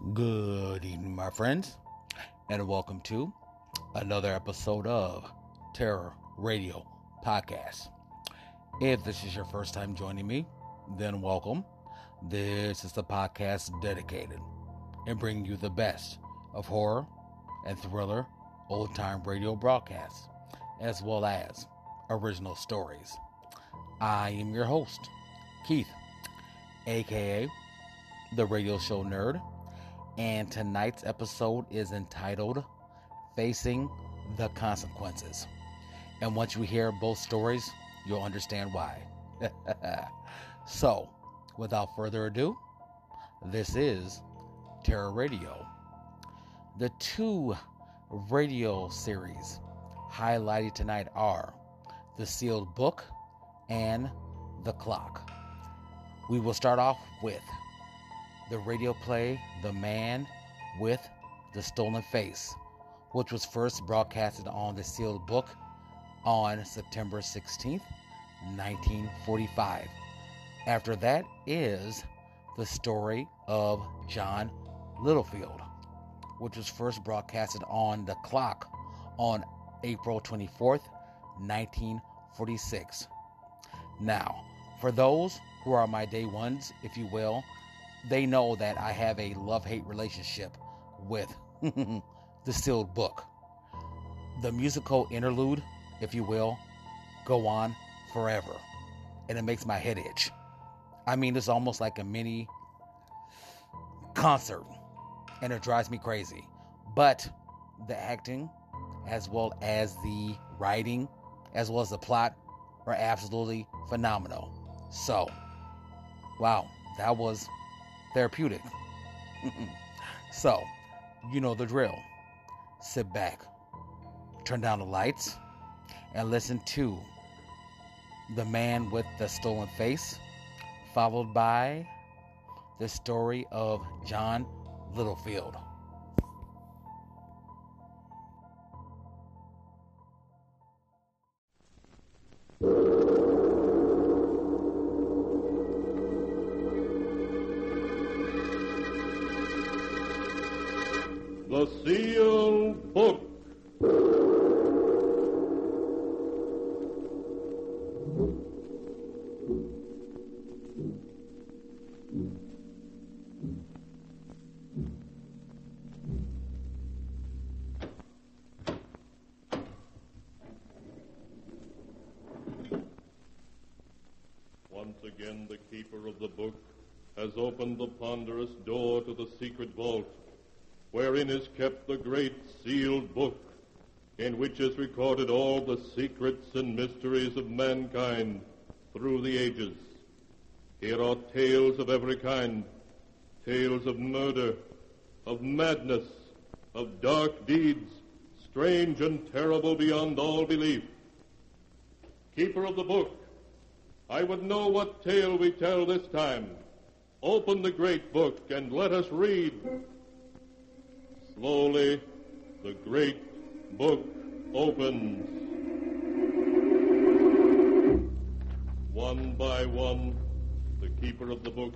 Good evening, my friends, and welcome to another episode of Terror Radio Podcast. If this is your first time joining me, then welcome. This is the podcast dedicated in bringing you the best of horror and thriller old time radio broadcasts, as well as original stories. I am your host, Keith, aka the radio show nerd and tonight's episode is entitled Facing the Consequences. And once you hear both stories, you'll understand why. so, without further ado, this is Terror Radio. The two radio series highlighted tonight are The Sealed Book and The Clock. We will start off with the radio play The Man with the Stolen Face, which was first broadcasted on the sealed book on September 16th, 1945. After that is the story of John Littlefield, which was first broadcasted on the clock on April 24th, 1946. Now, for those who are my day ones, if you will, they know that I have a love hate relationship with the sealed book. The musical interlude, if you will, go on forever. And it makes my head itch. I mean, it's almost like a mini concert. And it drives me crazy. But the acting, as well as the writing, as well as the plot, are absolutely phenomenal. So, wow, that was therapeutic. so, you know the drill. Sit back, turn down the lights, and listen to The Man with the Stolen Face, followed by the story of John Littlefield. Sealed Book. Which is recorded all the secrets and mysteries of mankind through the ages. Here are tales of every kind, tales of murder, of madness, of dark deeds, strange and terrible beyond all belief. Keeper of the book, I would know what tale we tell this time. Open the great book and let us read. Slowly, the great book opens. One by one, the keeper of the book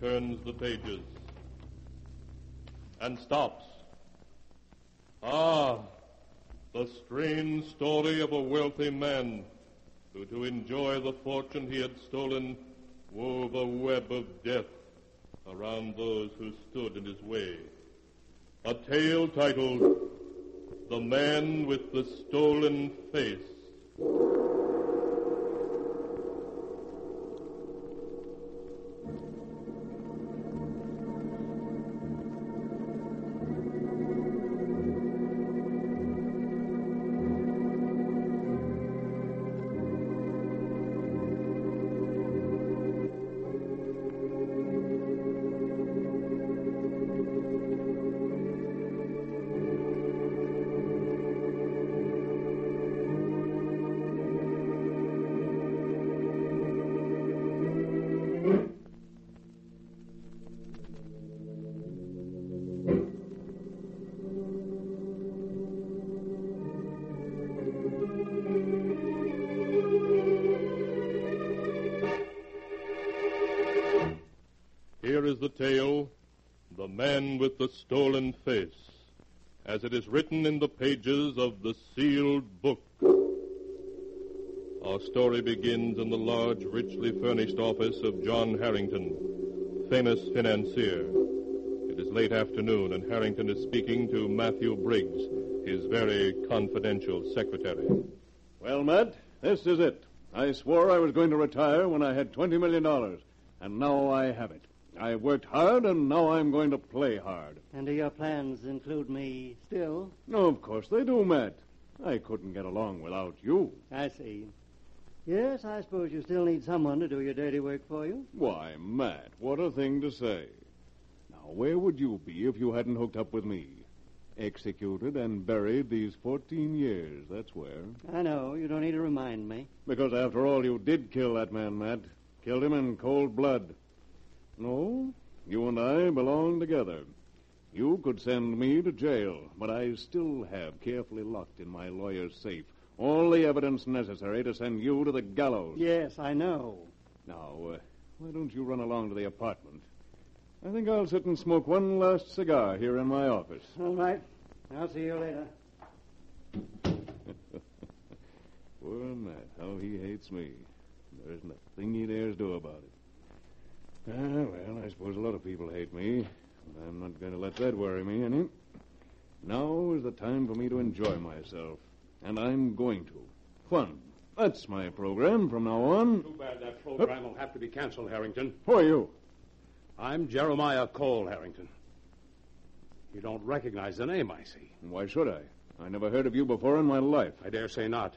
turns the pages and stops. Ah, the strange story of a wealthy man who, to enjoy the fortune he had stolen, wove a web of death around those who stood in his way a tale titled The Man with the Stolen Face. The Stolen Face, as it is written in the pages of the sealed book. Our story begins in the large, richly furnished office of John Harrington, famous financier. It is late afternoon, and Harrington is speaking to Matthew Briggs, his very confidential secretary. Well, Matt, this is it. I swore I was going to retire when I had $20 million, and now I have it. I have worked hard, and now I'm going to play hard. And do your plans include me still? No, of course they do, Matt. I couldn't get along without you. I see. Yes, I suppose you still need someone to do your dirty work for you. Why, Matt, what a thing to say. Now, where would you be if you hadn't hooked up with me? Executed and buried these 14 years, that's where. I know. You don't need to remind me. Because after all, you did kill that man, Matt. Killed him in cold blood. No, you and I belong together. You could send me to jail, but I still have carefully locked in my lawyer's safe all the evidence necessary to send you to the gallows. Yes, I know. Now, uh, why don't you run along to the apartment? I think I'll sit and smoke one last cigar here in my office. All right. I'll see you later. Poor Matt, how he hates me. There isn't a thing he dares do about it. Ah, well, I suppose a lot of people hate me, but I'm not going to let that worry me any. Now is the time for me to enjoy myself, and I'm going to. Fun. That's my program from now on. Too bad that program will have to be canceled, Harrington. Who are you? I'm Jeremiah Cole, Harrington. You don't recognize the name, I see. Why should I? I never heard of you before in my life. I dare say not.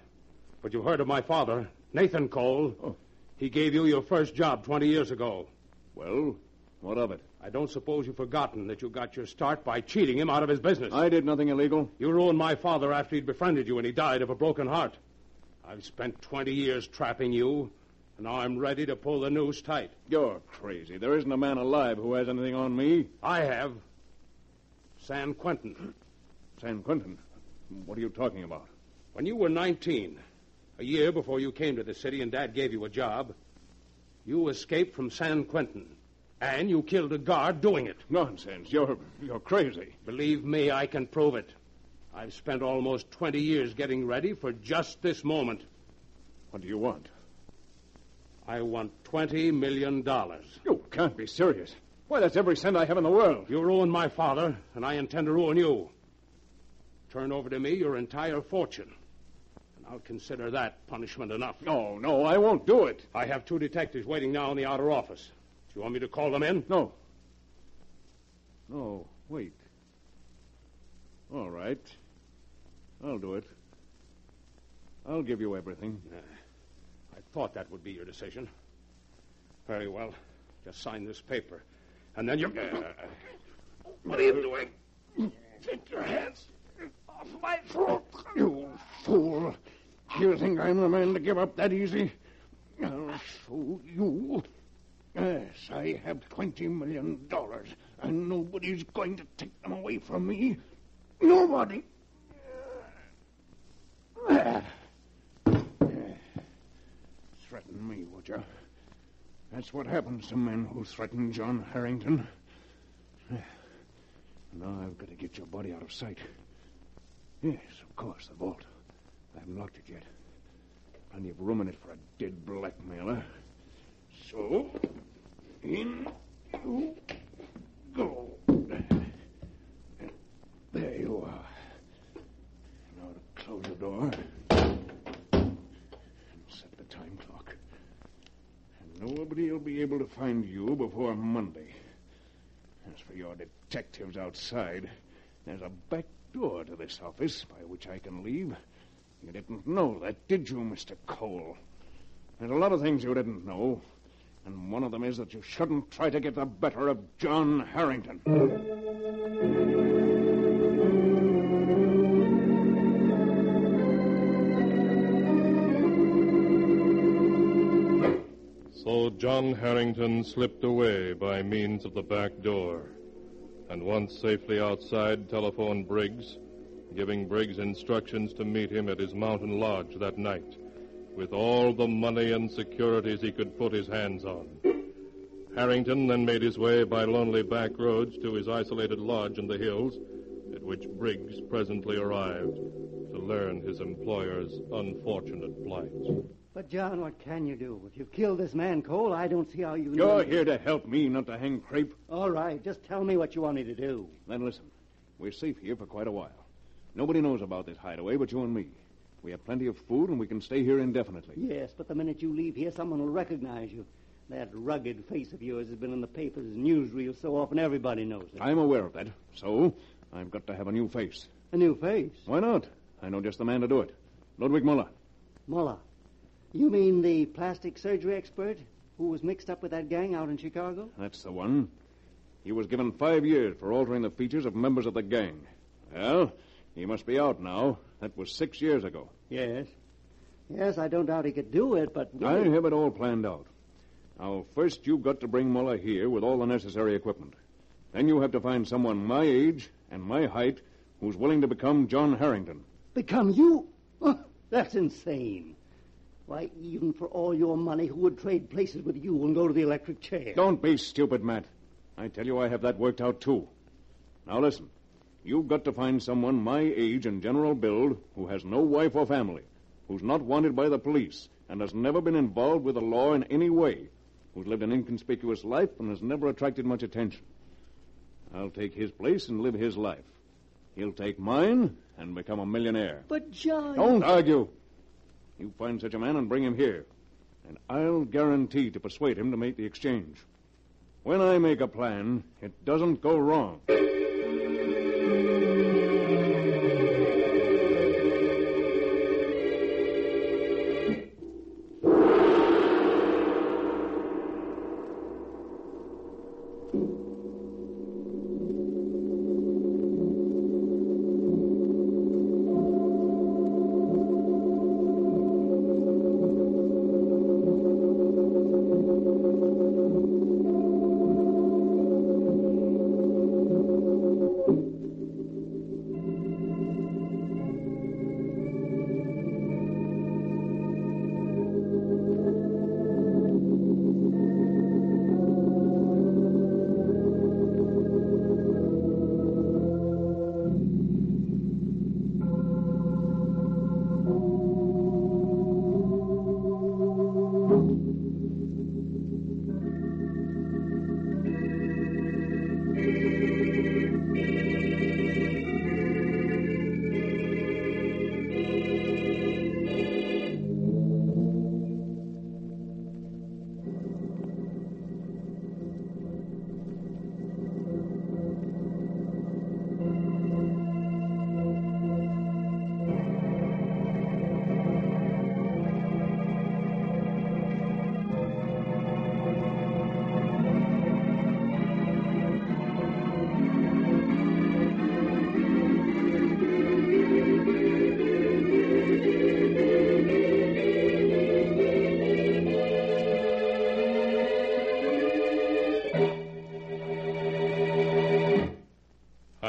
But you've heard of my father, Nathan Cole. Oh. He gave you your first job 20 years ago. Well, what of it? I don't suppose you've forgotten that you got your start by cheating him out of his business. I did nothing illegal. You ruined my father after he'd befriended you and he died of a broken heart. I've spent 20 years trapping you, and now I'm ready to pull the noose tight. You're crazy. There isn't a man alive who has anything on me. I have. San Quentin. San Quentin. What are you talking about? When you were 19, a year before you came to the city and Dad gave you a job, you escaped from San Quentin. And you killed a guard doing it. Nonsense. You're you're crazy. Believe me, I can prove it. I've spent almost 20 years getting ready for just this moment. What do you want? I want $20 million. You can't be serious. Why, that's every cent I have in the world. You ruined my father, and I intend to ruin you. Turn over to me your entire fortune. I'll consider that punishment enough. No, no, I won't do it. I have two detectives waiting now in the outer office. Do you want me to call them in? No. No, wait. All right. I'll do it. I'll give you everything. Uh, I thought that would be your decision. Very well. Just sign this paper. And then you. Uh, uh, what are you doing? Take your hands off my throat. You fool. You think I'm the man to give up that easy? I'll show you. Yes, I have $20 million, and nobody's going to take them away from me. Nobody. Threaten me, would you? That's what happens to men who threaten John Harrington. Now I've got to get your body out of sight. Yes, of course, the vault. I haven't locked it yet. Plenty of room in it for a dead blackmailer. So, in you go. There you are. Now to close the door. And set the time clock. And nobody will be able to find you before Monday. As for your detectives outside, there's a back door to this office by which I can leave. You didn't know that, did you, Mr. Cole? There's a lot of things you didn't know. And one of them is that you shouldn't try to get the better of John Harrington. So John Harrington slipped away by means of the back door. And once safely outside, telephoned Briggs, giving Briggs instructions to meet him at his mountain lodge that night with all the money and securities he could put his hands on. Harrington then made his way by lonely back roads to his isolated lodge in the hills, at which Briggs presently arrived to learn his employer's unfortunate plight. But, John, what can you do? If you've killed this man, Cole, I don't see how you... You're here to help me, not to hang crepe. All right, just tell me what you want me to do. Then listen. We're safe here for quite a while. Nobody knows about this hideaway but you and me. We have plenty of food, and we can stay here indefinitely. Yes, but the minute you leave here, someone will recognize you. That rugged face of yours has been in the papers and newsreels so often everybody knows it. I'm aware of that. So, I've got to have a new face. A new face? Why not? I know just the man to do it. Ludwig Muller. Muller. You mean the plastic surgery expert who was mixed up with that gang out in Chicago? That's the one. He was given five years for altering the features of members of the gang. Well, he must be out now. That was six years ago. Yes. Yes, I don't doubt he could do it, but. I have it all planned out. Now, first you've got to bring Muller here with all the necessary equipment. Then you have to find someone my age and my height who's willing to become John Harrington. Become you? Oh, that's insane. Why, even for all your money, who would trade places with you and go to the electric chair? Don't be stupid, Matt. I tell you, I have that worked out, too. Now, listen. You've got to find someone my age and general build who has no wife or family, who's not wanted by the police, and has never been involved with the law in any way, who's lived an inconspicuous life and has never attracted much attention. I'll take his place and live his life. He'll take mine and become a millionaire. But, John. Don't argue. You find such a man and bring him here. And I'll guarantee to persuade him to make the exchange. When I make a plan, it doesn't go wrong.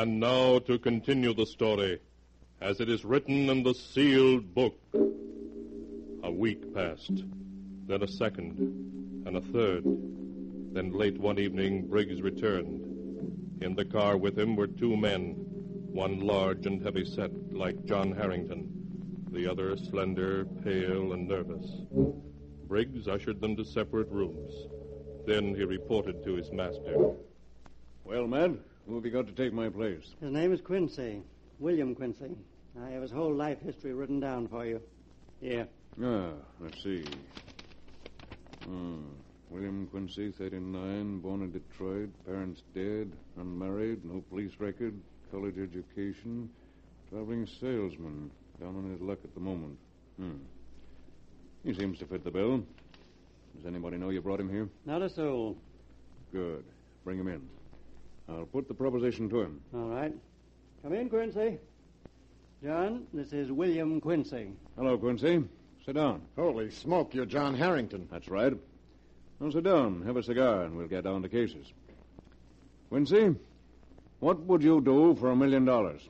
And now to continue the story, as it is written in the sealed book. A week passed, then a second, and a third. Then late one evening, Briggs returned. In the car with him were two men, one large and heavy set, like John Harrington, the other slender, pale, and nervous. Briggs ushered them to separate rooms. Then he reported to his master. Well, Matt, who have you got to take my place? His name is Quincy. William Quincy. I have his whole life history written down for you. Here. Ah, let's see. Hmm. William Quincy, 39, born in Detroit, parents dead, unmarried, no police record, college education, traveling salesman, down on his luck at the moment. Hmm. He seems to fit the bill. Does anybody know you brought him here? Not a soul. Good. Bring him in. I'll put the proposition to him. All right. Come in, Quincy. John, this is William Quincy. Hello, Quincy. Sit down. Holy smoke, you're John Harrington. That's right. Now sit down, have a cigar, and we'll get down to cases. Quincy, what would you do for a million dollars?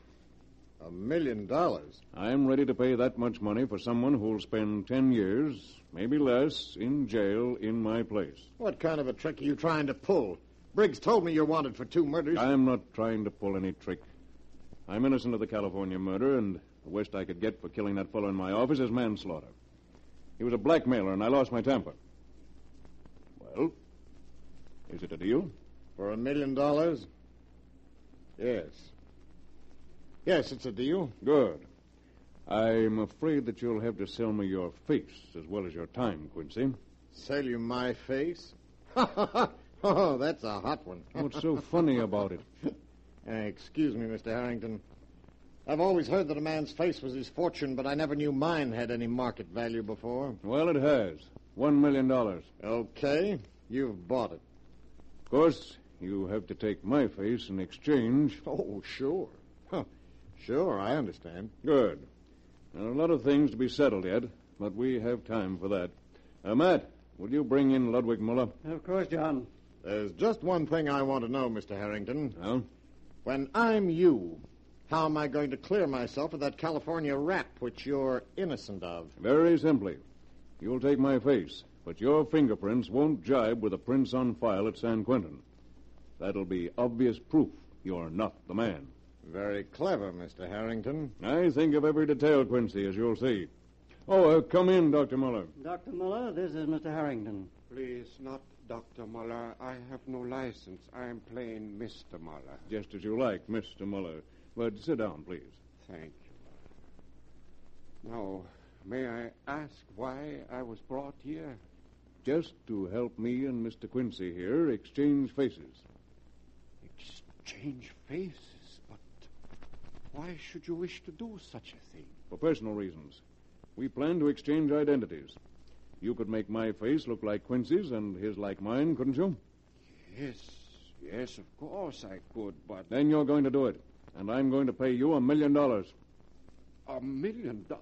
A million dollars? I'm ready to pay that much money for someone who'll spend ten years, maybe less, in jail in my place. What kind of a trick are you trying to pull? Briggs told me you're wanted for two murders. I'm not trying to pull any trick. I'm innocent of the California murder, and the worst I could get for killing that fellow in my office is manslaughter. He was a blackmailer, and I lost my temper. Well, is it a deal? For a million dollars? Yes. Yes, it's a deal. Good. I'm afraid that you'll have to sell me your face as well as your time, Quincy. Sell you my face? oh, that's a hot one. What's so funny about it? Uh, excuse me, Mr. Harrington. I've always heard that a man's face was his fortune, but I never knew mine had any market value before. Well, it has. One million dollars. Okay, you've bought it. Of course, you have to take my face in exchange. Oh, sure. Huh. Sure, I understand. Good. There are a lot of things to be settled yet, but we have time for that. Uh, Matt, will you bring in Ludwig Muller? Of course, John. There's just one thing I want to know, Mr. Harrington. Well, When I'm you, how am I going to clear myself of that California rap which you're innocent of? very simply. You'll take my face, but your fingerprints won't jibe with the prints on file at San Quentin. That'll be obvious proof you're not the man. Very clever, Mr. Harrington. I think of every detail, Quincy, as you'll see. Oh, uh, come in, Dr. Muller. Dr. Muller, this is Mr. Harrington. Please, not Dr. Muller. I have no license. I am plain Mr. Muller. Just as you like, Mr. Muller. But sit down, please. Thank you. Now, may I ask why I was brought here? Just to help me and Mr. Quincy here exchange faces. Exchange faces, but why should you wish to do such a thing? For personal reasons. We plan to exchange identities. You could make my face look like Quincy's and his like mine, couldn't you? Yes, yes, of course I could, but Then you're going to do it. And I'm going to pay you a million dollars. a million dollars?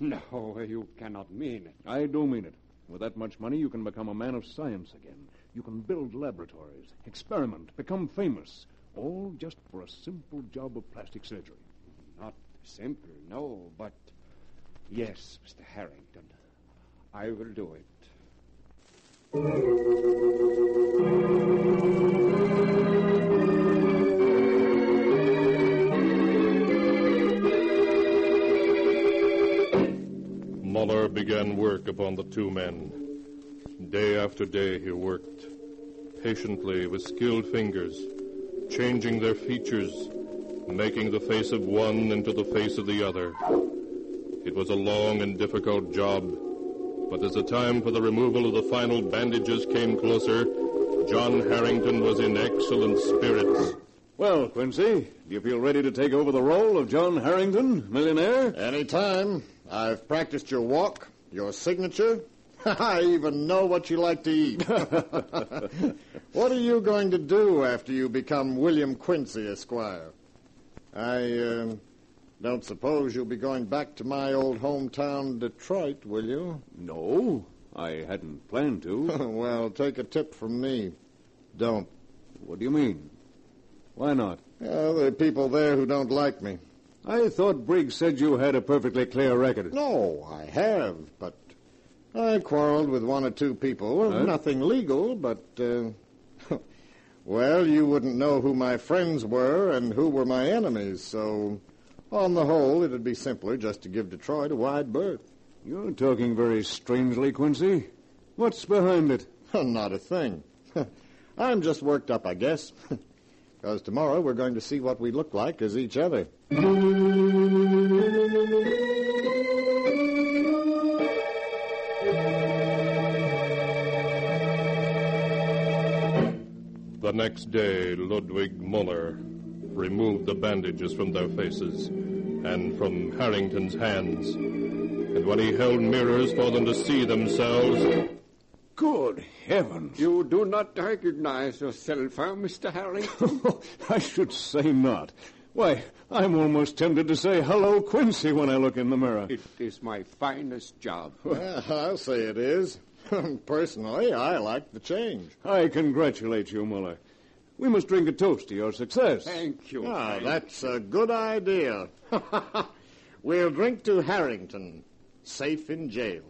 No, you cannot mean it. I do mean it. With that much money, you can become a man of science again. You can build laboratories, experiment, become famous. All just for a simple job of plastic surgery. Not simple, no, but yes, Mr. Harrington. I will do it. Muller began work upon the two men. Day after day he worked, patiently with skilled fingers, changing their features, making the face of one into the face of the other. It was a long and difficult job, but as the time for the removal of the final bandages came closer, John Harrington was in excellent spirits. Well, Quincy, do you feel ready to take over the role of John Harrington, millionaire? Any time. I've practiced your walk, your signature. I even know what you like to eat. what are you going to do after you become William Quincy, Esquire? I uh, don't suppose you'll be going back to my old hometown, Detroit, will you? No, I hadn't planned to. well, take a tip from me. Don't. what do you mean? Why not? Well, there are people there who don't like me. I thought Briggs said you had a perfectly clear record. No, I have, but I quarreled with one or two people. Huh? Nothing legal, but, uh, well, you wouldn't know who my friends were and who were my enemies, so on the whole, it'd be simpler just to give Detroit a wide berth. You're talking very strangely, Quincy. What's behind it? Not a thing. I'm just worked up, I guess. Because tomorrow we're going to see what we look like as each other. The next day, Ludwig Muller removed the bandages from their faces and from Harrington's hands. And when he held mirrors for them to see themselves, Good heavens. You do not recognize yourself, huh, Mr. Harrington? I should say not. Why, I'm almost tempted to say hello, Quincy, when I look in the mirror. it is my finest job. Well, I'll say it is. Personally, I like the change. I congratulate you, Muller. We must drink a toast to your success. Thank you. Ah, Frank. that's a good idea. we'll drink to Harrington, safe in jail,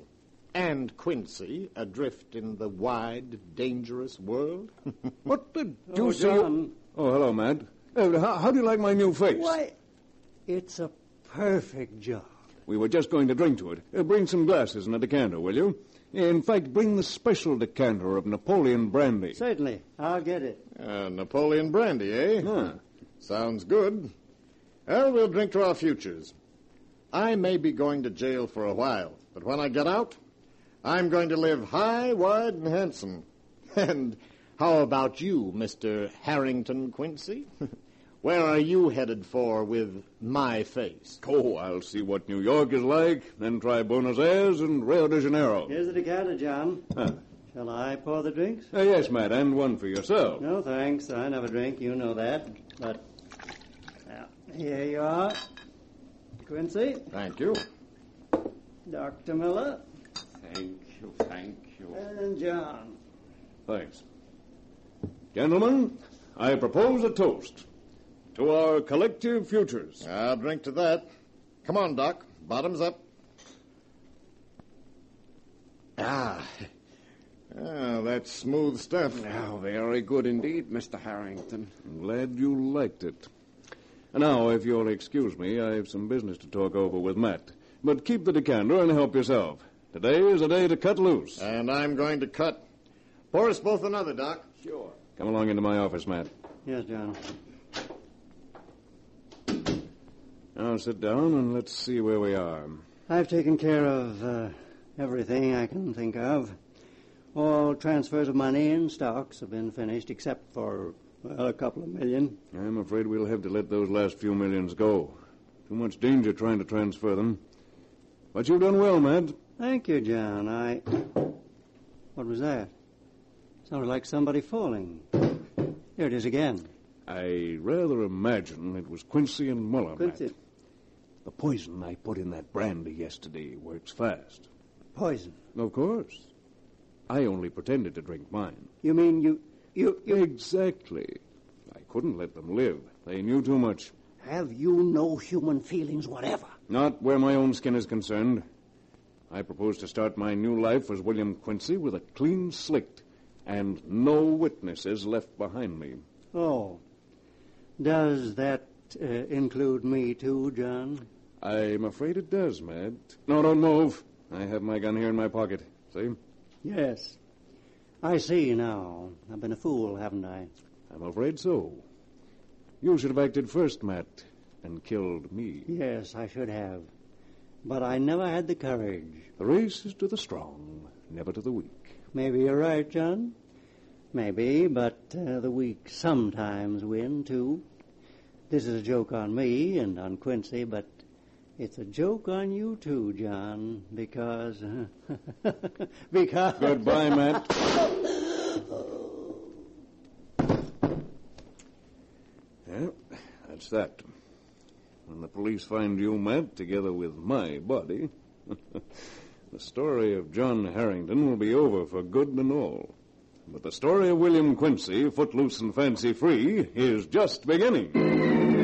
and Quincy, adrift in the wide, dangerous world. What the Oh, deuce are you... John. Oh, hello, Matt. Uh, how, how do you like my new face? Why, it's a perfect job. We were just going to drink to it. Uh, bring some glasses and a decanter, will you? In fact, bring the special decanter of Napoleon brandy. Certainly. I'll get it. Uh, Napoleon brandy, eh? Ah. Sounds good. Well, we'll drink to our futures. I may be going to jail for a while, but when I get out, I'm going to live high, wide, and handsome. And how about you, Mr. Harrington Quincy? Where are you headed for with my face? Oh, I'll see what New York is like, then try Buenos Aires and Rio de Janeiro. Here's the decanter, John. Ah. Shall I pour the drinks? Uh, yes, Matt, and one for yourself. No, thanks. I never drink. You know that. But, now, here you are. Quincy, Thank you. Dr. Miller, Thank you, thank you. and John. Thanks. Gentlemen, I propose a toast to our collective futures. I'll drink to that. Come on, Doc. Bottoms up. Ah. Ah, that's smooth stuff. Oh, very good indeed, Mr. Harrington. I'm glad you liked it. And now, if you'll excuse me, I have some business to talk over with Matt. But keep the decanter and help yourself. Today is a day to cut loose. And I'm going to cut. Pour us both another, Doc. Sure. Come along into my office, Matt. Yes, John. Now sit down and let's see where we are. I've taken care of uh, everything I can think of. All transfers of money and stocks have been finished, except for, well, a couple of million. I'm afraid we'll have to let those last few millions go. Too much danger trying to transfer them. But you've done well, Matt. Thank you, John. I. What was that? Sounded like somebody falling. Here it is again. I rather imagine it was Quincy and Muller, Quincy. Matt. The poison I put in that brandy yesterday works fast. Poison. Of course. I only pretended to drink mine. You mean you. You. you Exactly. I couldn't let them live. They knew too much. have you no human feelings whatever? Not where my own skin is concerned. I propose to start my new life as William Quincy with a clean slate and no witnesses left behind me. Oh. Does that uh, include me, too, John? I'm afraid it does, Matt. No, don't move. I have my gun here in my pocket. See? Yes. I see now. I've been a fool, haven't I? I'm afraid so. You should have acted first, Matt, and killed me. Yes, I should have. But I never had the courage. The race is to the strong, never to the weak. Maybe you're right, John. Maybe, but uh, the weak sometimes win, too. This is a joke on me and on Quincy, but it's a joke on you, too, John, because. because. Goodbye, Matt. yeah, that's that. When the police find you, Matt, together with my body, the story of John Harrington will be over for good and all. But the story of William Quincy, footloose and fancy free, is just beginning.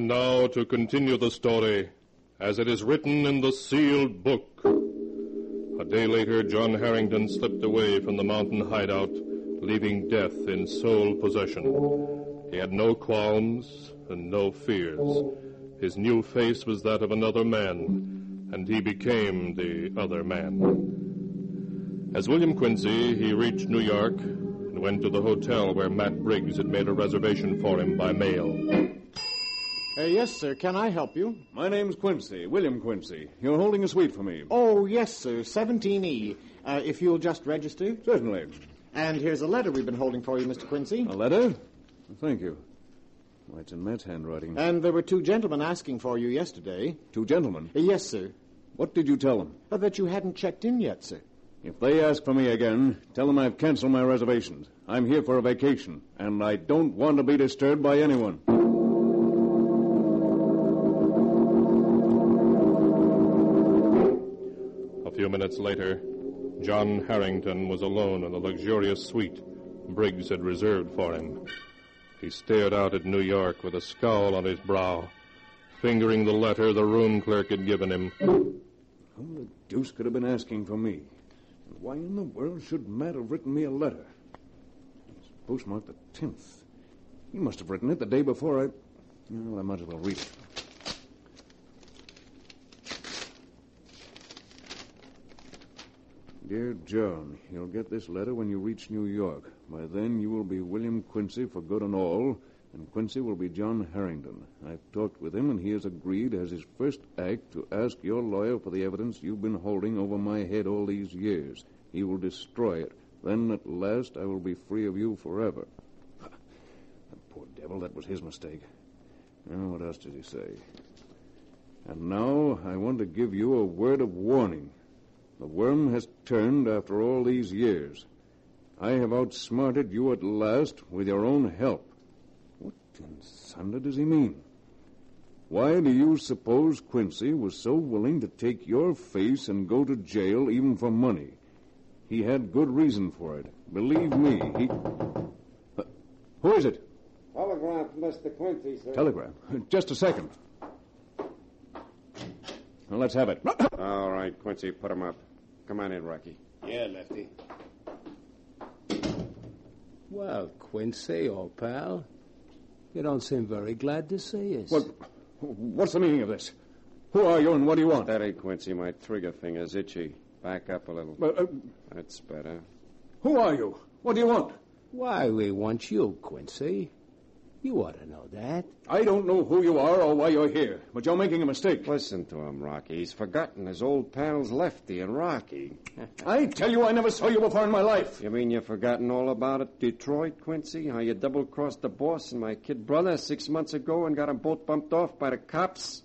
And now to continue the story as it is written in the sealed book. A day later, John Harrington slipped away from the mountain hideout, leaving death in sole possession. He had no qualms and no fears. His new face was that of another man, and he became the other man. As William Quincy, he reached New York and went to the hotel where Matt Briggs had made a reservation for him by mail. Uh, yes, sir. Can I help you? My name's Quincy, William Quincy. You're holding a suite for me. Oh, yes, sir. 17E. Uh, if you'll just register. Certainly. And here's a letter we've been holding for you, Mr. Quincy. A letter? Thank you. Why, it's in Matt's handwriting. And there were two gentlemen asking for you yesterday. Two gentlemen. Uh, yes, sir. What did you tell them? Uh, that you hadn't checked in yet, sir. If they ask for me again, tell them I've canceled my reservations. I'm here for a vacation, and I don't want to be disturbed by anyone. Minutes later, John Harrington was alone in the luxurious suite Briggs had reserved for him. He stared out at New York with a scowl on his brow, fingering the letter the room clerk had given him. Who the deuce could have been asking for me? And why in the world should Matt have written me a letter? It's postmarked the 10th. He must have written it the day before I. Well, I might as well read it. Dear John, you'll get this letter when you reach New York. By then, you will be William Quincy for good and all, and Quincy will be John Harrington. I've talked with him, and he has agreed as his first act to ask your lawyer for the evidence you've been holding over my head all these years. He will destroy it. Then, at last, I will be free of you forever. that poor devil, that was his mistake. What else did he say? And now, I want to give you a word of warning. The worm has turned after all these years. I have outsmarted you at last with your own help. What in thunder does he mean? Why do you suppose Quincy was so willing to take your face and go to jail even for money? He had good reason for it. Believe me, he. Uh, who is it? Telegram from Mr. Quincy, sir. Telegram. Just a second. Well, let's have it. All right, Quincy, put him up. Come on in, Rocky. Yeah, Lefty. Well, Quincy, old pal, you don't seem very glad to see us. What? What's the meaning of this? Who are you and what do you want? Steady, Quincy. My trigger finger's itchy. Back up a little. Uh, uh, That's better. who are you? What do you want? Why, we want you, Quincy. You ought to know that. I don't know who you are or why you're here, but you're making a mistake. Listen to him, Rocky. He's forgotten his old pals Lefty and Rocky. I tell you, I never saw you before in my life. You mean you've forgotten all about it, Detroit, Quincy? How you double-crossed the boss and my kid brother six months ago and got them both bumped off by the cops?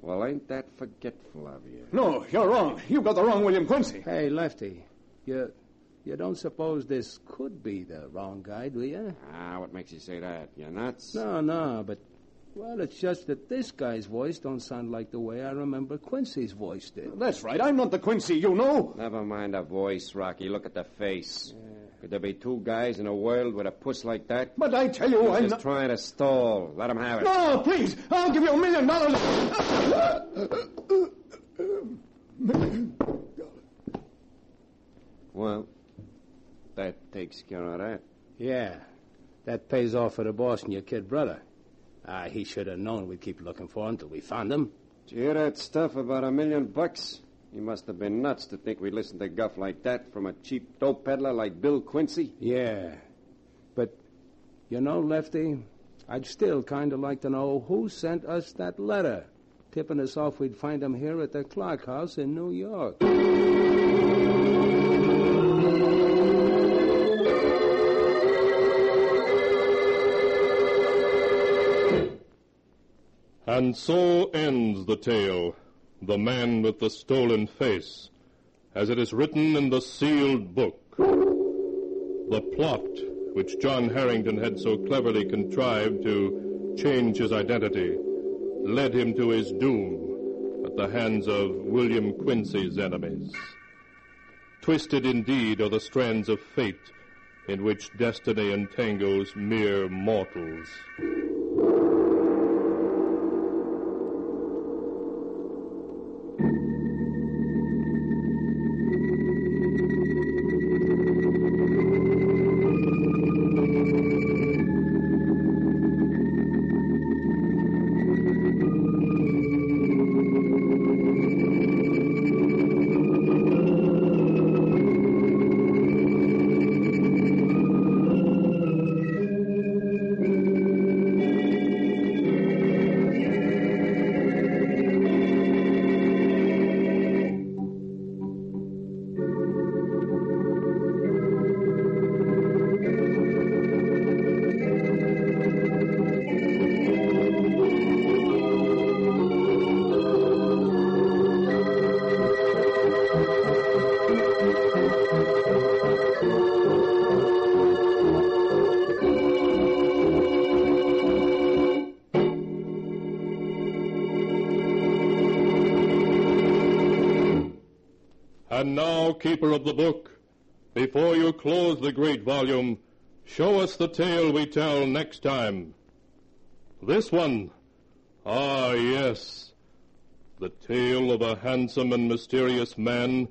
Well, ain't that forgetful of you? No, you're wrong. You've got the wrong William Quincy. Hey, Lefty, you you don't suppose this could be the wrong guy, do you? Ah, what makes you say that? You're nuts? No, no, but well, it's just that this guy's voice don't sound like the way I remember Quincy's voice did. That's right. I'm not the Quincy you know. Never mind the voice, Rocky. Look at the face. Could there be two guys in a world with a puss like that? But I tell you, He's I'm just not. trying to stall. Let him have it. No, please. I'll give you a million dollars. Well, takes care of that. Yeah, that pays off for the boss and your kid brother. Ah, he should have known we'd keep looking for him till we found him. Did you hear that stuff about a million bucks? You must have been nuts to think we'd listen to guff like that from a cheap dope peddler like Bill Quincy. Yeah, but you know, Lefty, I'd still kind of like to know who sent us that letter, tipping us off we'd find him here at the Clark House in New York. And so ends the tale, The Man with the Stolen Face, as it is written in the sealed book. The plot which John Harrington had so cleverly contrived to change his identity led him to his doom at the hands of William Quincy's enemies. Twisted indeed are the strands of fate in which destiny entangles mere mortals. Keeper of the book, before you close the great volume, show us the tale we tell next time. This one. Ah, yes. The tale of a handsome and mysterious man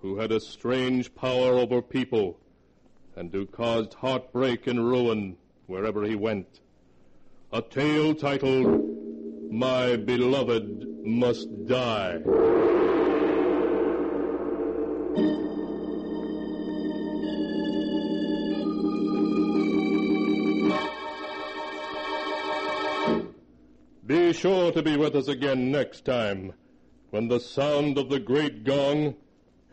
who had a strange power over people and who caused heartbreak and ruin wherever he went. A tale titled, My Beloved Must Die. Sure to be with us again next time when the sound of the great gong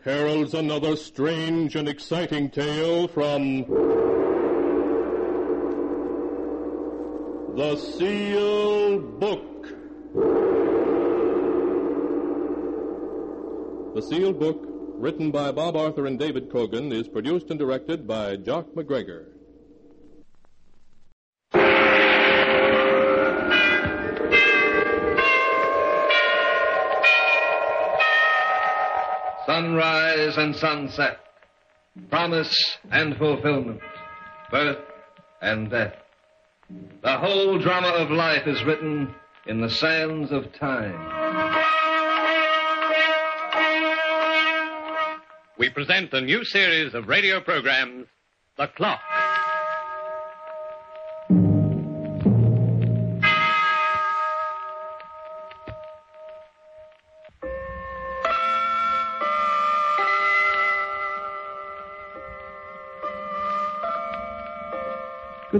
heralds another strange and exciting tale from The Sealed Book. The Sealed Book, written by Bob Arthur and David Kogan, is produced and directed by Jock McGregor. Sunrise and sunset, promise and fulfillment, birth and death. The whole drama of life is written in the sands of time. We present a new series of radio programs, The Clock.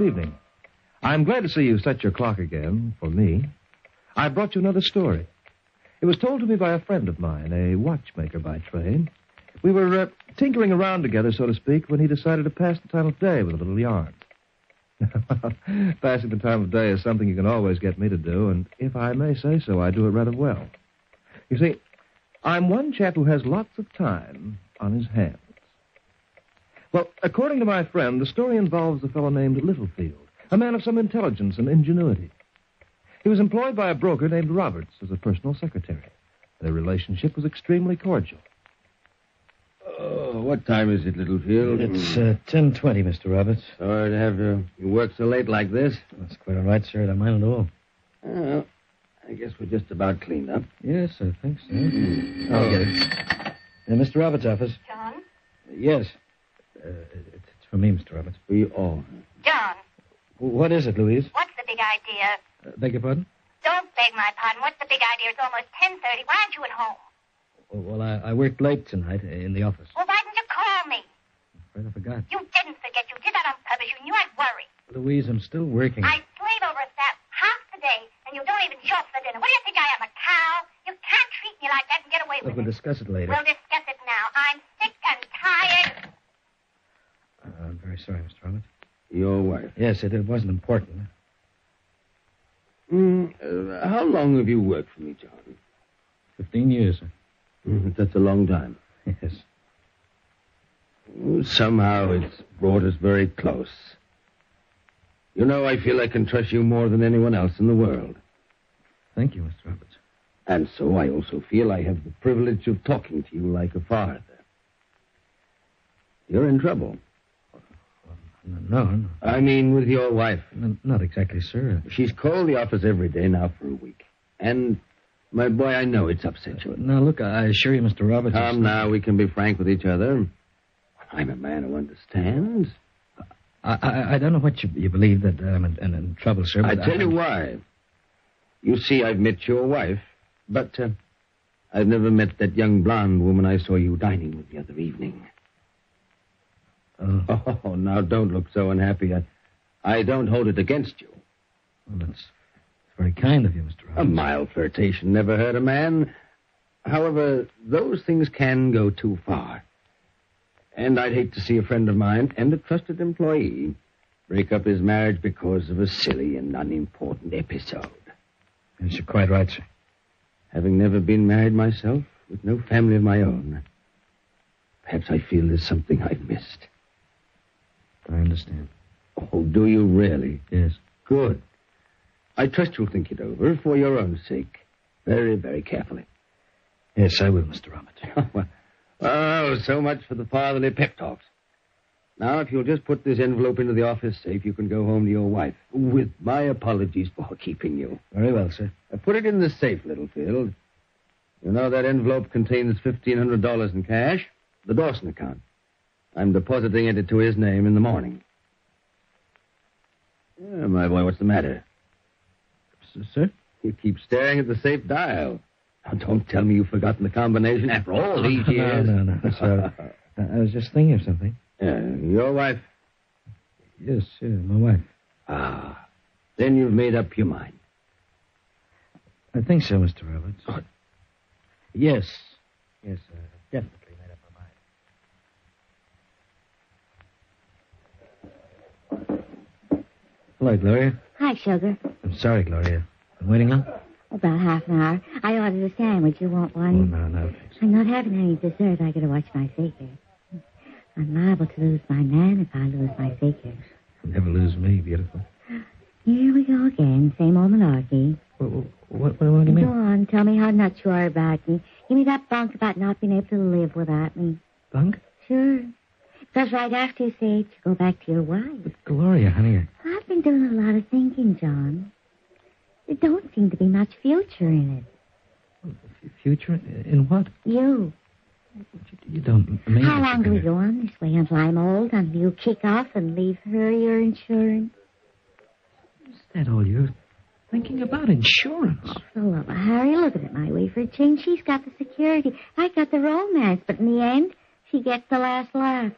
Good evening. I'm glad to see you set your clock again, for me. I brought you another story. It was told to me by a friend of mine, a watchmaker by trade. We were uh, tinkering around together, so to speak, when he decided to pass the time of day with a little yarn. Passing the time of day is something you can always get me to do, and if I may say so, I do it rather well. You see, I'm one chap who has lots of time on his hands. Well, according to my friend, the story involves a fellow named Littlefield, a man of some intelligence and ingenuity. He was employed by a broker named Roberts as a personal secretary. Their relationship was extremely cordial. Oh, what time is it, Littlefield? It's uh, 10.20, Mr. Roberts. Sorry to have to you work so late like this. That's quite all right, sir. I don't mind at all. Well, I guess we're just about cleaned up. Yes, I think so. I'll get it. Uh, Mr. Roberts' office. John? Yes. Uh, it's it's for me, Mr. Roberts. We all. John, What is it, Louise? what's the big idea? Uh, beg your pardon? Don't beg my pardon. What's the big idea? It's almost 10.30. Why aren't you at home? Well, I, I worked late tonight in the office. Well, why didn't you call me? I'm Afraid I forgot. You didn't forget. You did that on purpose. You knew I'd worry. Louise, I'm still working. I slave over staff half the day, and you don't even show up for dinner. What do you think I am, a cow? You can't treat me like that and get away Look, with we'll it. discuss it later. We'll discuss it now. I'm sick and tired. Uh, I'm very sorry, Mr. Roberts. Your wife. Yes, it, it wasn't important. Mm, uh, how long have you worked for me, John? Fifteen years, sir. Mm, that's a long time. Yes. Somehow it's brought us very close. You know, I feel I can trust you more than anyone else in the world. Thank you, Mr. Roberts. And so I also feel I have the privilege of talking to you like a father. You're in trouble. No, no, I mean, with your wife. no not exactly, sir. She's called the office every day now for a week. And, my boy, I know it's upset you. Now, look, I assure you, Mr. Roberts. Come now, we can be frank with each other. I'm a man who understands. I, I, I don't know what you, you believe that I'm in, in, in trouble, sir. I tell you why. You see, I've met your wife, but uh, I've never met that young blonde woman I saw you dining with the other evening. Oh, now don't look so unhappy. I, I don't hold it against you. well, that's very kind of you, Mr. A mild flirtation never hurt a man. However, those things can go too far. And I'd hate to see a friend of mine and a trusted employee break up his marriage because of a silly and unimportant episode. Yes, you're quite right, sir. Having never been married myself, with no family of my own, perhaps I feel there's something I've missed. Oh, do you really? Yes. Good. I trust you'll think it over for your own sake. Very, very carefully. Yes, I will, Mr. Roberts. well, Oh, so much for the fatherly pep talks. Now, if you'll just put this envelope into the office safe, you can go home to your wife. With my apologies for keeping you. Very well, sir. Uh, put it in the safe, Littlefield. You know that envelope contains $1,500 in cash, the Dawson account. I'm depositing it to his name in the morning. Yeah, my boy, what's the matter? S- sir? You keep staring at the safe dial. Now, don't tell me you've forgotten the combination after all these years. No, no, no, sir. I was just thinking of something. Yeah, your wife? Yes, yeah, my wife. Ah, then you've made up your mind. I think so, Mr. Roberts. Yes. Yes, sir. Definitely made up my mind. Hello, Gloria. Hi, sugar. I'm sorry, Gloria. I'm waiting on? About half an hour. I ordered a sandwich. You want Oh, one? no, no. I'm not having any dessert. I gotta watch my figure. I'm liable to lose my man if I lose my figure. You'll Never lose me, beautiful. Here we go again. Same old malarkey. What, what, what, what do you mean? Go on. Tell me how nuts you are about me. Give me that bunk about not being able to live without me. Bunk? Sure. Because right after you say it, you go back to your wife. Gloria, honey. I've been doing a lot of thinking, John. There don't seem to be much future in it. Future? In what? You. You don't mean How long do we go on this way until I'm old, until you kick off and leave her your insurance? Is that all you're thinking about? Insurance? Oh, Harry, look at it my way for a change. She's got the security. I got the romance, but in the end, she gets the last laugh.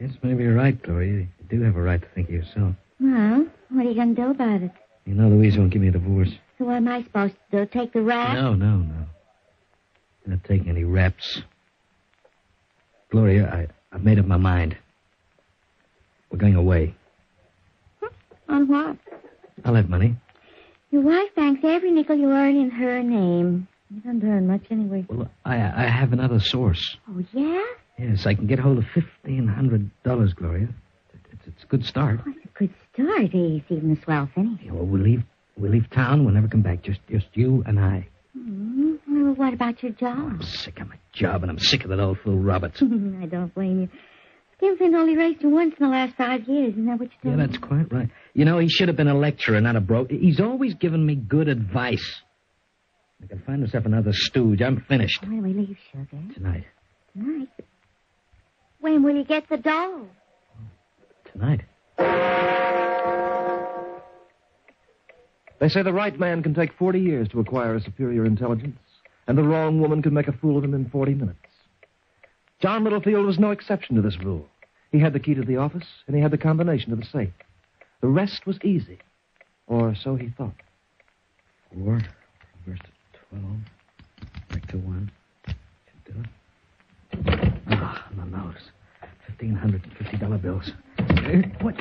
Yes, maybe you're right, Gloria. You do have a right to think of yourself. Well, what are you going to do about it? You know Louise won't give me a divorce. So what am I supposed to do? Take the rap? No, no, no. I'm Not taking any raps. Gloria, I, I've made up my mind. We're going away. On what? I'll have money. Your wife banks every nickel you earn in her name. You don't earn much anyway. Well, I, I have another source. Oh, yeah? Yes, I can get hold of fifteen hundred dollars, Gloria. It's, it's a good start. It's a good start. He's even a swell finish. Yeah, well, we'll leave. We'll leave town. We'll never come back. Just, just you and I. Hmm. Well, what about your job? I'm sick of my job, and I'm sick of that old fool Roberts. I don't blame you. Skinflint only raised you once in the last five years. Isn't that what you Yeah, that's quite right. You know, he should have been a lecturer, not a broke. He's always given me good advice. I can find myself another stooge. I'm finished When do we leave, sugar? tonight. Tonight. When will you get the doll? Tonight. They say the right man can take 40 years to acquire a superior intelligence, and the wrong woman can make a fool of him in 40 minutes. John Littlefield was no exception to this rule. He had the key to the office, and he had the combination to the safe. The rest was easy. Or so he thought. Four, reverse to twelve, back to one. Should do it. Ah, no notes. Fifteen hundred and fifty dollar bills. Eh, What?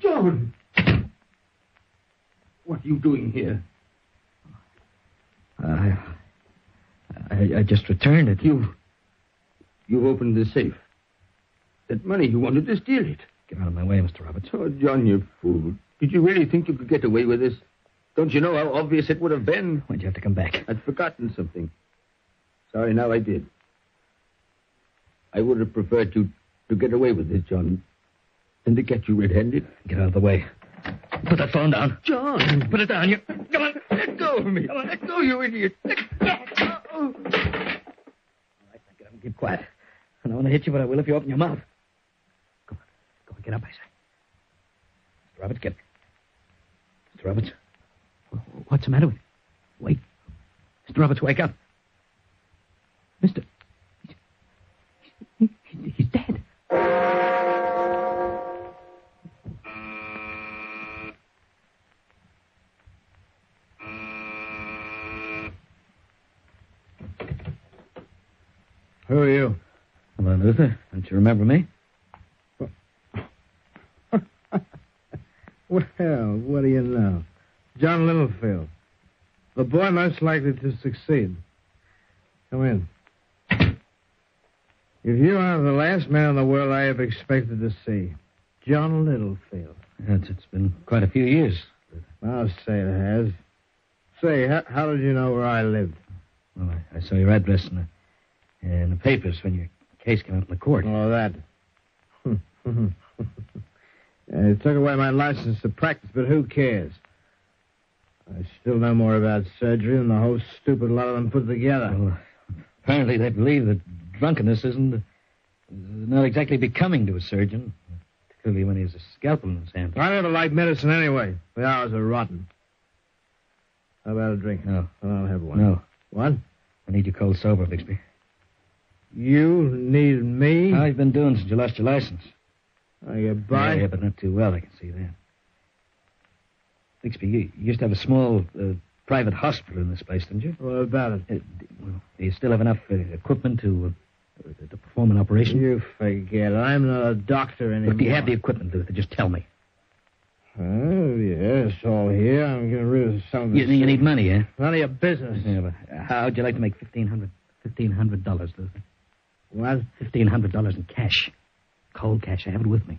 John! What are you doing here? I, I, I just returned it. You. You opened the safe. That money, you wanted to steal it. Get out of my way, Mr. Roberts. Oh, John, you fool. Did you really think you could get away with this? Don't you know how obvious it would have been? Why'd you have to come back? I'd forgotten something. Sorry, now I did. I would have preferred to, to get away with this, John, than to get you red-handed. Get out of the way. Put that phone down. John! Put it down. You. Come on, let go of me. Come on, let go, you idiot. Let go. All right, now get up and keep quiet. I don't want to hit you, but I will if you open your mouth. Go on. Come on, get up, I say. Mr. Roberts, get. Mr. Roberts. What's the matter with you? Wake. Mr. Roberts, wake up. Mr. He's, he's, he's dead. Who are you? Hello, Luther. Don't you remember me? Well, what do you know? John Littlefield. The boy most likely to succeed. Come in. If you are the last man in the world I have expected to see, John Littlefield. It's, it's been quite a few years. I'll say it has. Say, how, how did you know where I lived? Well, I, I saw your address in a In the papers when your case came up in the court. Oh, that. They took away my license to practice, but who cares? I still know more about surgery than the whole stupid lot of them put together. Well, apparently they believe that drunkenness isn't uh, not exactly becoming to a surgeon, particularly when he has a scalpel in his hand. I never liked medicine anyway. The hours are rotten. How about a drink? No. I'll have one. No. What? I need you cold sober, Bixby. You need me? How you been doing since you lost your license? Are you by? Yeah, yeah, but not too well, I can see that. Bixby, you, you used to have a small uh, private hospital in this place, didn't you? What about it? Uh, well, do you still have enough uh, equipment to, uh, to perform an operation? You forget. I'm not a doctor anymore. Look, do you have the equipment, Luther? Just tell me. Oh, yes, all here. I'm getting rid of some of You, you need money, eh? None of your business. Yeah, but how'd you like to make fifteen hundred, fifteen hundred dollars, Luther? What? Fifteen hundred dollars in cash, cold cash. I have it with me.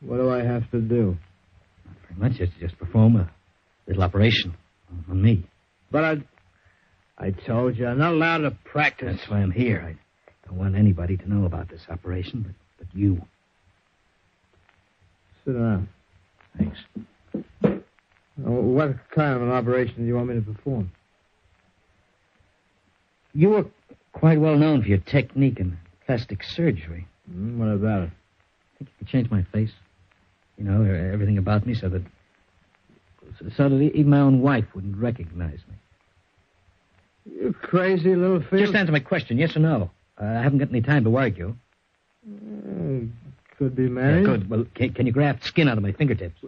What do I have to do? Not very much. Just, just perform a little operation on me. But I... I told you, I'm not allowed to practice. That's why I'm here. I don't want anybody to know about this operation, but, but you. Sit down. Thanks. What kind of an operation do you want me to perform? You were quite well known for your technique in plastic surgery. Hmm, what about it? I think you could change my face. You know, everything about me so that so that even my own wife wouldn't recognize me. You crazy little fish. Just answer my question, yes or no. Uh, I haven't got any time to argue. Uh, could be Yeah, managed. good. Well, can, can you graft skin out of my fingertips?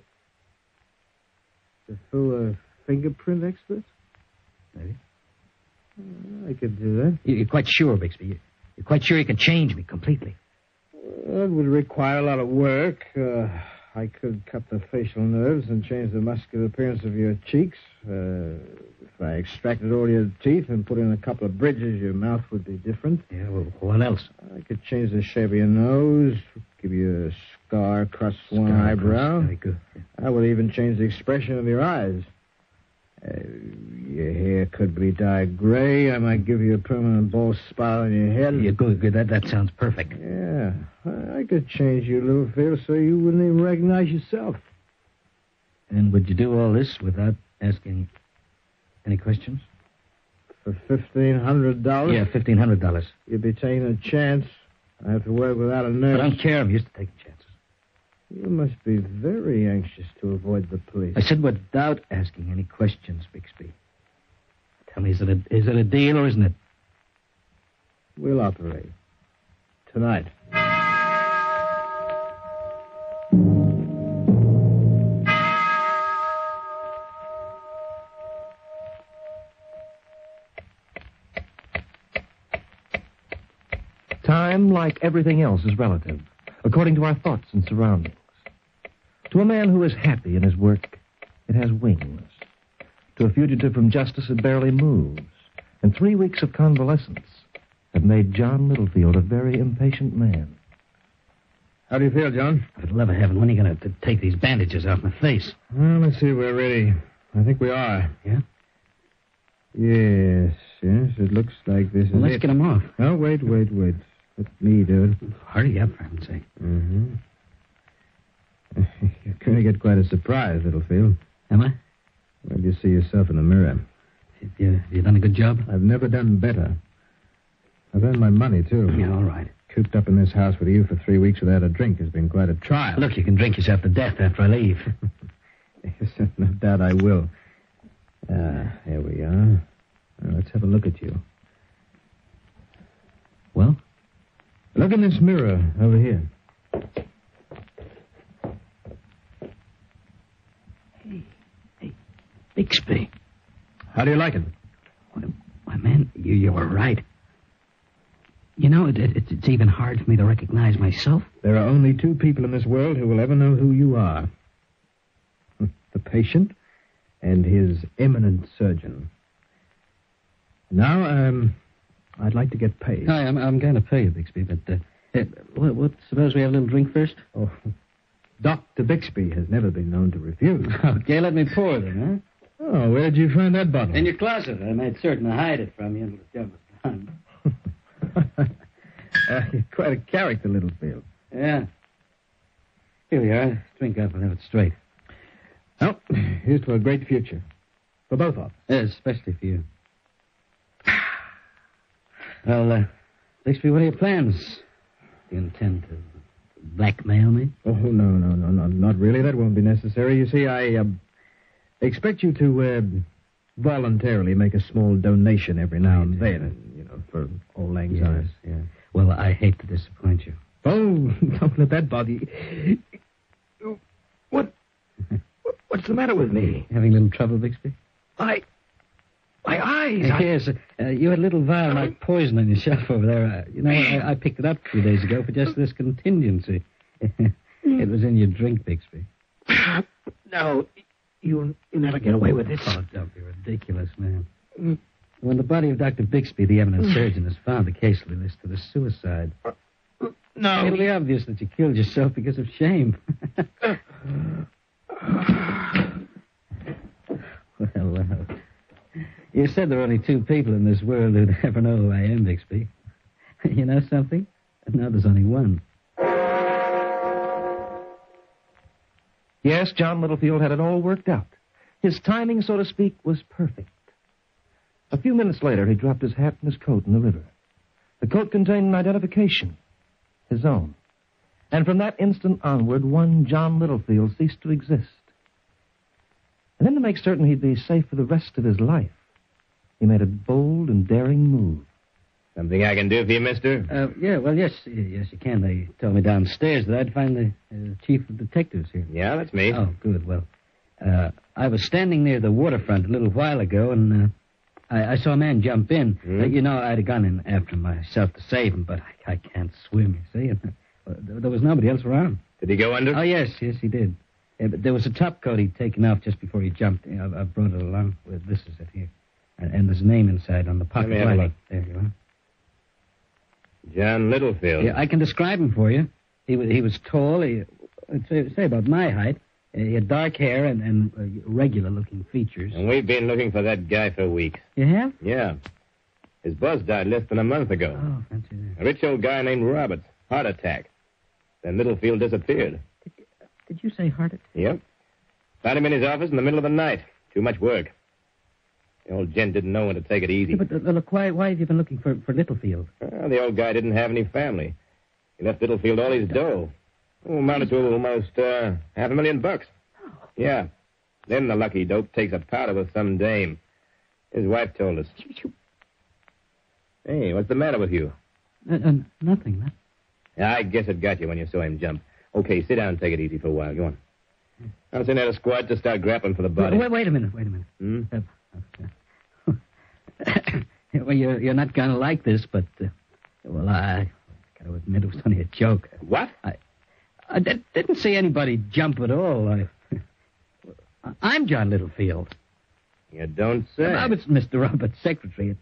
To fool a fingerprint expert? Maybe. Uh, I could do that. You- You're quite sure, Bixby. You- You're quite sure you can change me completely. That would require a lot of work. Uh, I could cut the facial nerves and change the muscular appearance of your cheeks. Uh, if I extracted all your teeth and put in a couple of bridges, your mouth would be different. Yeah, well, what else? I could change the shape of your nose, give you a scar across one eyebrow. good. I would even change the expression of your eyes. Uh, your hair could be dyed gray. I might give you a permanent bald spot on your head. Yeah, good, good. That, that sounds perfect. Yeah, I could change you, Littlefield, so you wouldn't even recognize yourself. And would you do all this without asking any questions? For fifteen hundred dollars, Yeah, fifteen hundred dollars. you'd be taking a chance. I have to work without a nurse. I don't care. I'm used to taking chances. You must be very anxious to avoid the police. I said without asking any questions, Bixby. Tell me, is it a, is it a deal or isn't it? We'll operate tonight. Time, like everything else, is relative, according to our thoughts and surroundings. To a man who is happy in his work, it has wings. To a fugitive from justice, it barely moves. And three weeks of convalescence have made John Littlefield a very impatient man. How do you feel, John? For the love of heaven, when are you going to take these bandages off my face? Well, let's see if we're ready. I think we are. Yeah? Yes, yes, it looks like this is let's it. them off. Oh, wait, wait, wait. Let me do it. Hurry up, for heaven's sake. Mm-hmm. Going to get quite a surprise, Littlefield. Am I? When you see yourself in the mirror. You, you done a good job? I've never done better. I've earned my money, too. Yeah, all right. Cooped up in this house with you for three weeks without a drink has been quite a trial. Look, you can drink yourself to death after I leave. Yes, no doubt I will. Ah, here we are. Now, let's have a look at you. Well? Look in this mirror over here. Bixby. How do you like it? Why, man, you, you were right. You know, it, it, it's even hard for me to recognize myself. There are only two people in this world who will ever know who you are the patient and his eminent surgeon. Now, um, I'd like to get paid. Hi, I'm, I'm going to pay you, Bixby, but uh, uh, what, what, suppose we have a little drink first? Oh, Dr. Bixby has never been known to refuse. Okay, let me pour then, Oh, where'd you find that bottle? In your closet. I made certain to hide it from you until the job was done. uh, you're quite a character, Littlefield. Yeah. Here we are. Drink up and have it straight. Well, here's to a great future. For both of us. Yes, especially for you. Well, uh, Bixby, what are your plans? Do you intend to blackmail me? Oh, no, no, no, no, not really. That won't be necessary. You see, I uh, expect you to uh, voluntarily make a small donation every now and then, you know, for old Lang Yes, yeah. Well, I hate to disappoint you. Oh, don't let that bother you. What? What's the matter with me? Having a little trouble, Bixby? I. My eyes. Uh, I- yes, uh, you had a little vial like poison on your shelf over there. Uh, you know, I, I picked it up a few days ago for just this contingency. it was in your drink, Bixby. No, you you never get away with this. Oh, don't be ridiculous, man. Mm. When the body of Dr. Bixby, the eminent mm. surgeon, is found, the case will be listed as suicide. Uh, no. It'll be obvious that you killed yourself because of shame. well, well. You said there are only two people in this world who'd ever know who I am, Bixby. You know something? Now there's only one. Yes, John Littlefield had it all worked out. His timing, so to speak, was perfect. A few minutes later, he dropped his hat and his coat in the river. The coat contained an identification, his own. And from that instant onward, one John Littlefield ceased to exist. And then to make certain he'd be safe for the rest of his life, he made a bold and daring move. Something I can do for you, mister? Uh, yeah, well, yes, yes, you can. They told me downstairs that I'd find the uh, chief of detectives here. Yeah, that's me. Oh, good. Well, uh, I was standing near the waterfront a little while ago, and uh, I, I saw a man jump in. Hmm? Uh, you know, I'd have gone in after myself to save him, but I, I can't swim, you see. And, uh, there there was nobody else around. Did he go under? Oh, yes, yes, he did. Yeah, but there was a top coat he'd taken off just before he jumped. I, I brought it along. Well, this is it here. And, and there's a name inside on the pocket Let me have a look. There you are. John Littlefield. Yeah, I can describe him for you. He was, he was tall. He, say, say about my height. Uh, he had dark hair and, and uh, regular-looking features. And we've been looking for that guy for weeks. You have? Yeah. His boss died less than a month ago. Oh, fancy that. A rich old guy named Roberts. Heart attack. Then Littlefield disappeared. Did you say heart attack? Yep. Found him in his office in the middle of the night. Too much work. The old gent didn't know when to take it easy. Yeah, but uh, look, why, why have you been looking for, for Littlefield? Well, the old guy didn't have any family. He left Littlefield all his dough. Oh, amounted to almost uh, half a million bucks. Yeah. Then the lucky dope takes a powder with some dame. His wife told us. Hey, what's the matter with you? Uh, uh, nothing, man. I guess it got you when you saw him jump. Okay, sit down and take it easy for a while. Go on. I'll send out a squad to start grappling for the body. Wait, wait a minute, wait a minute. Hmm? well, you're, you're not going to like this, but, uh, well, I got to admit it was only a joke. What? I, I didn't see anybody jump at all. I, I'm John Littlefield. You don't say. I was Mr. Roberts' secretary. It,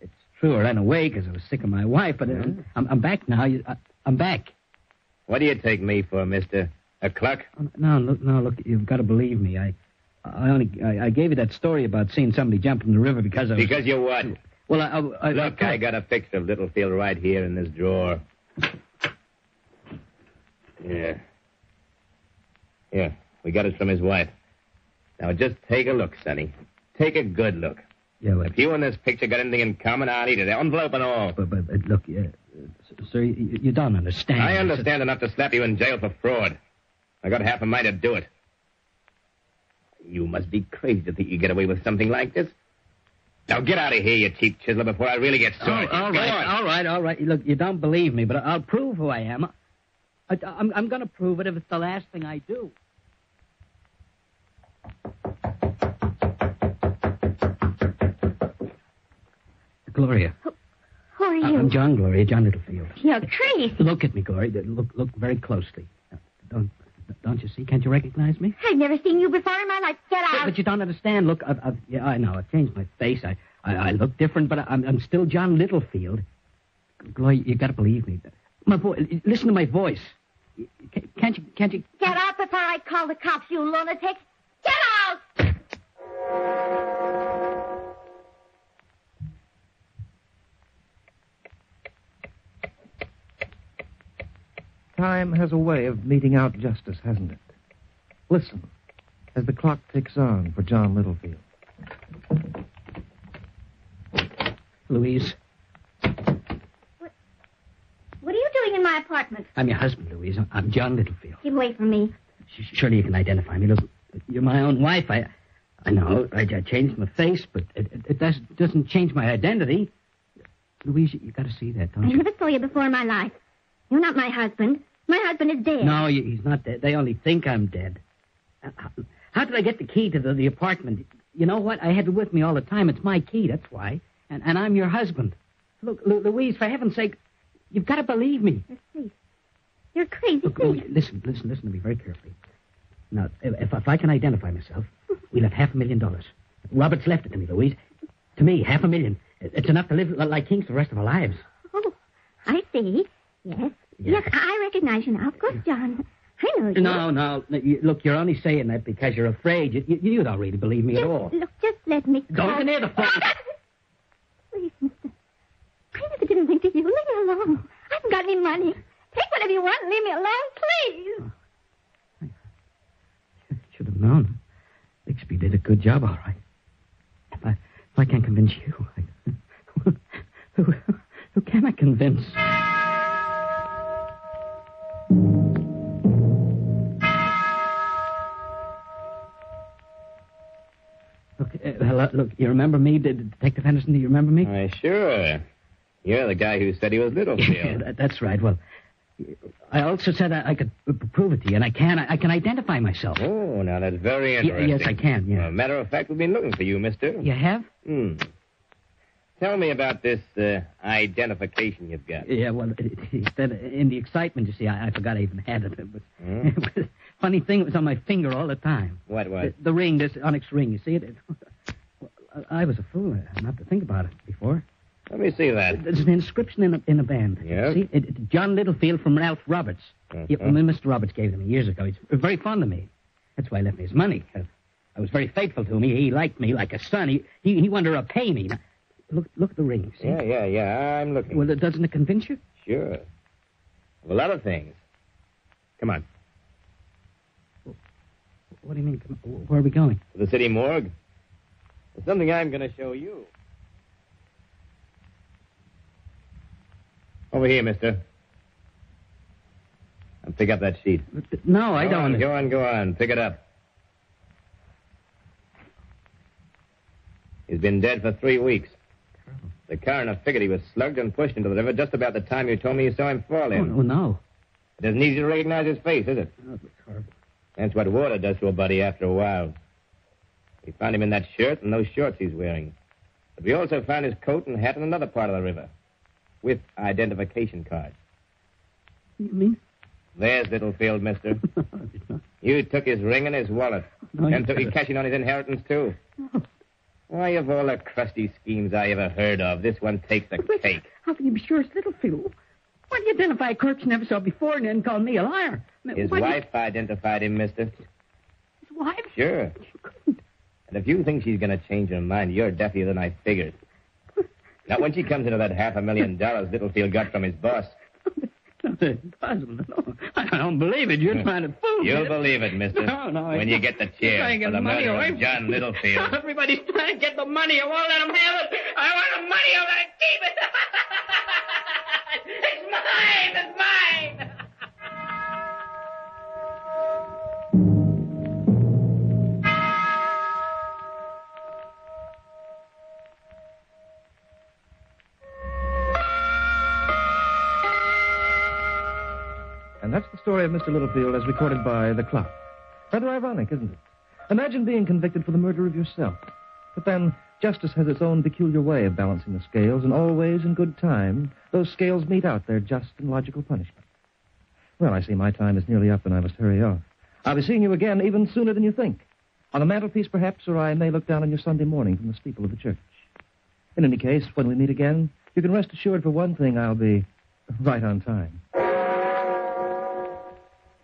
it's true I ran away because I was sick of my wife, but uh, I'm, I'm back now. You, I, I'm back. What do you take me for, mister? A cluck? Oh, No, look, no, look, you've got to believe me. I, I only, I, I gave you that story about seeing somebody jump in the river because I was. Because you what? Well, I, I, I Look, I got a fix of Littlefield right here in this drawer. Yeah. Yeah, we got it from his wife. Now just take a look, Sonny. Take a good look. Yeah, well, If you and this picture got anything in common, I'll eat it. Envelope and all. but, but, but look, uh, sir, you, you don't understand. I understand enough to slap you in jail for fraud. I got half a mind to do it. You must be crazy to think you get away with something like this. Now get out of here, you cheap chiseler, before I really get Oh, sore. at you. all Go right, on. all right, all right. Look, you don't believe me, but I'll prove who I am. I, I'm, I'm going to prove it if it's the last thing I do. Gloria. Who are uh, you? I'm John Gloria, John Littlefield. You're Trace. Look at me, Gloria. Look, look very closely. Don't, don't you see? Can't you recognize me? I've never seen you before in my life. Get But, out. but you don't understand. Look, I've, I've, yeah, I know. I've changed my face. I, I, I look different, but I'm, I'm still John Littlefield. Gloria, you got to believe me. My voice. Listen to my voice. Can't you? Can't you? Get out before I call the cops, you lunatic. Get out! Time has a way of meting out justice, hasn't it? Listen as the clock ticks on for John Littlefield. Louise, What what are you doing in my apartment? I'm your husband, Louise. I'm John Littlefield. Keep away from me. Surely you can identify me. Listen, you're my own wife. I, I know. I, I changed my face, but it, it, it does, doesn't change my identity. Louise, you, you got to see that, don't I you? never saw you before in my life. You're not my husband. My husband is dead. No, he's not dead. They only think I'm dead. Uh, How, did I get the key to the, the apartment? You know what? I had it with me all the time. It's my key, that's why. And, and I'm your husband. Look, Lu- Louise, for heaven's sake, you've got to believe me. You're crazy. Look, Louise, listen, listen, listen to me very carefully. Now, if, if I can identify myself, we'll have half a million dollars. Robert's left it to me, Louise. To me, half a million. It's enough to live like kings for the rest of our lives. Oh, I see. Yes. Yes, I recognize you now. Of course, John. I know you. No, no. Look, you're only saying that because you're afraid. You, you, you don't really believe me at all. Look, just let me Don't go near the phone. Please, mister. I never didn't think of you. Leave me alone. I haven't got any money. Take whatever you want and leave me alone, please. Oh. Should have known. Bixby did a good job, all right. If I, if I can't convince you, I, who, who can I convince? Hello, look, you remember me, De- Detective Henderson? Do you remember me? Why, sure. You're the guy who said he was Yeah, Littlefield. that- that's right. Well, I also said I, I could prove it to you, and I can. I, I can identify myself. Oh, now that's very interesting. yes, I can, yeah. Well, matter of fact, we've been looking for you, mister. You have? Hmm. Tell me about this uh, identification you've got. Yeah, well, instead in the excitement, you see, I, I forgot I even had it. Was, Hmm? funny thing. It was on my finger all the time. What was? The, the ring, this onyx ring. You see it? I was a fool not to think about it before. Let me see that. There's an inscription in a, in a band. Yes? See, it, it- John Littlefield from Ralph Roberts. Mhm. Yeah, well, Mr. Roberts gave it to me years ago. He's very fond of me. That's why he left me his money. I, was very faithful to him. He, he liked me like a son. He he, he wanted to repay me. Now, look look at the ring. See? Yeah, yeah, yeah. I'm looking. Well, doesn't it convince you? Sure. Of a lot of things. Come on. What do you mean? Where are we going? To the city morgue. There's something I'm going to show you. Over here, mister. And pick up that sheet. No, I Go don't. On, go on, go on. Pick it up. He's been dead for three weeks. The coroner figured he was slugged and pushed into the river just about the time you told me you saw him fall Oh, in. oh, no. It isn't easy to recognize his face, is it? Uh, oh, that's horrible. That's what water does to a body after a while. We found him in that shirt and those shorts he's wearing. But we also found his coat and hat in another part of the river. With identification cards. You mean? There's Littlefield, mister. You took his ring and his wallet. No, and took his cashing on his inheritance, too. Why, of all the crusty schemes I ever heard of, this one takes the cake. How can you be sure it's Littlefield? Why do you identify a clerk you never saw before and then call me a liar? I mean, His do you- wife identified him, mister. His wife? Sure. And if you think she's going to change her mind, you're deafier than I figured. Now, when she comes into that half a million dollars Littlefield got from his boss, That's impossible. No, I don't believe it. You're trying to fool me. you'll believe it, mister. No, no, I when you get the chair for the money murder away of John. Littlefield. Everybody's trying to get the money. I won't let them have it. I want the money. I'm going to keep it. it's mine. It's mine. And that's the story of Mr. Littlefield as recorded by The Clock. Rather ironic, isn't it? Imagine being convicted for the murder of yourself. But then, justice has its own peculiar way of balancing the scales, and always in good time, those scales meet out their just and logical punishment. Well, I see my time is nearly up, and I must hurry off. I'll be seeing you again even sooner than you think. On the mantelpiece, perhaps, or I may look down on you Sunday morning from the steeple of the church. In any case, when we meet again, you can rest assured for one thing I'll be right on time.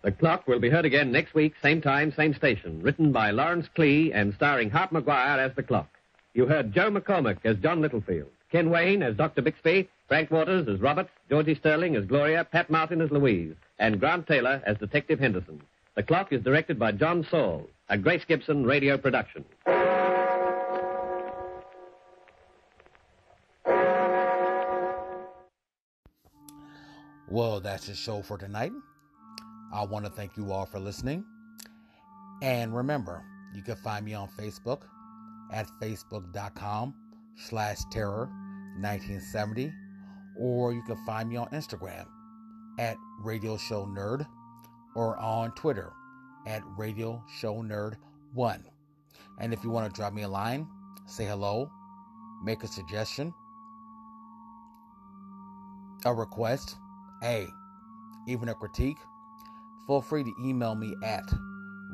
The Clock will be heard again next week, same time, same station. Written by Lawrence Clee and starring Hart McGuire as The Clock. You heard Joe McCormick as John Littlefield. Ken Wayne as Dr. Bixby, Frank Waters as Robert, Georgie Sterling as Gloria, Pat Martin as Louise, and Grant Taylor as Detective Henderson. The clock is directed by John Saul, a Grace Gibson radio production. Well, that's the show for tonight. I want to thank you all for listening. And remember, you can find me on Facebook at facebook.com slash terror 1970 or you can find me on Instagram at Radio Show Nerd or on Twitter at Radio Show Nerd 1. And if you want to drop me a line, say hello, make a suggestion, a request, a even a critique, feel free to email me at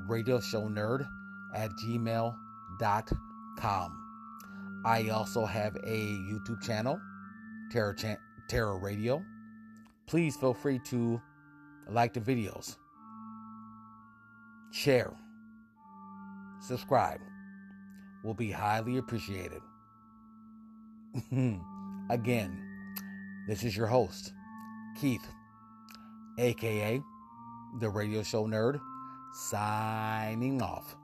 radioshownerd at gmail.com. I also have a YouTube channel, Terror, Terror Radio. Please feel free to like the videos, share, subscribe. Will be highly appreciated. Again, this is your host, Keith, aka the Radio Show Nerd, signing off.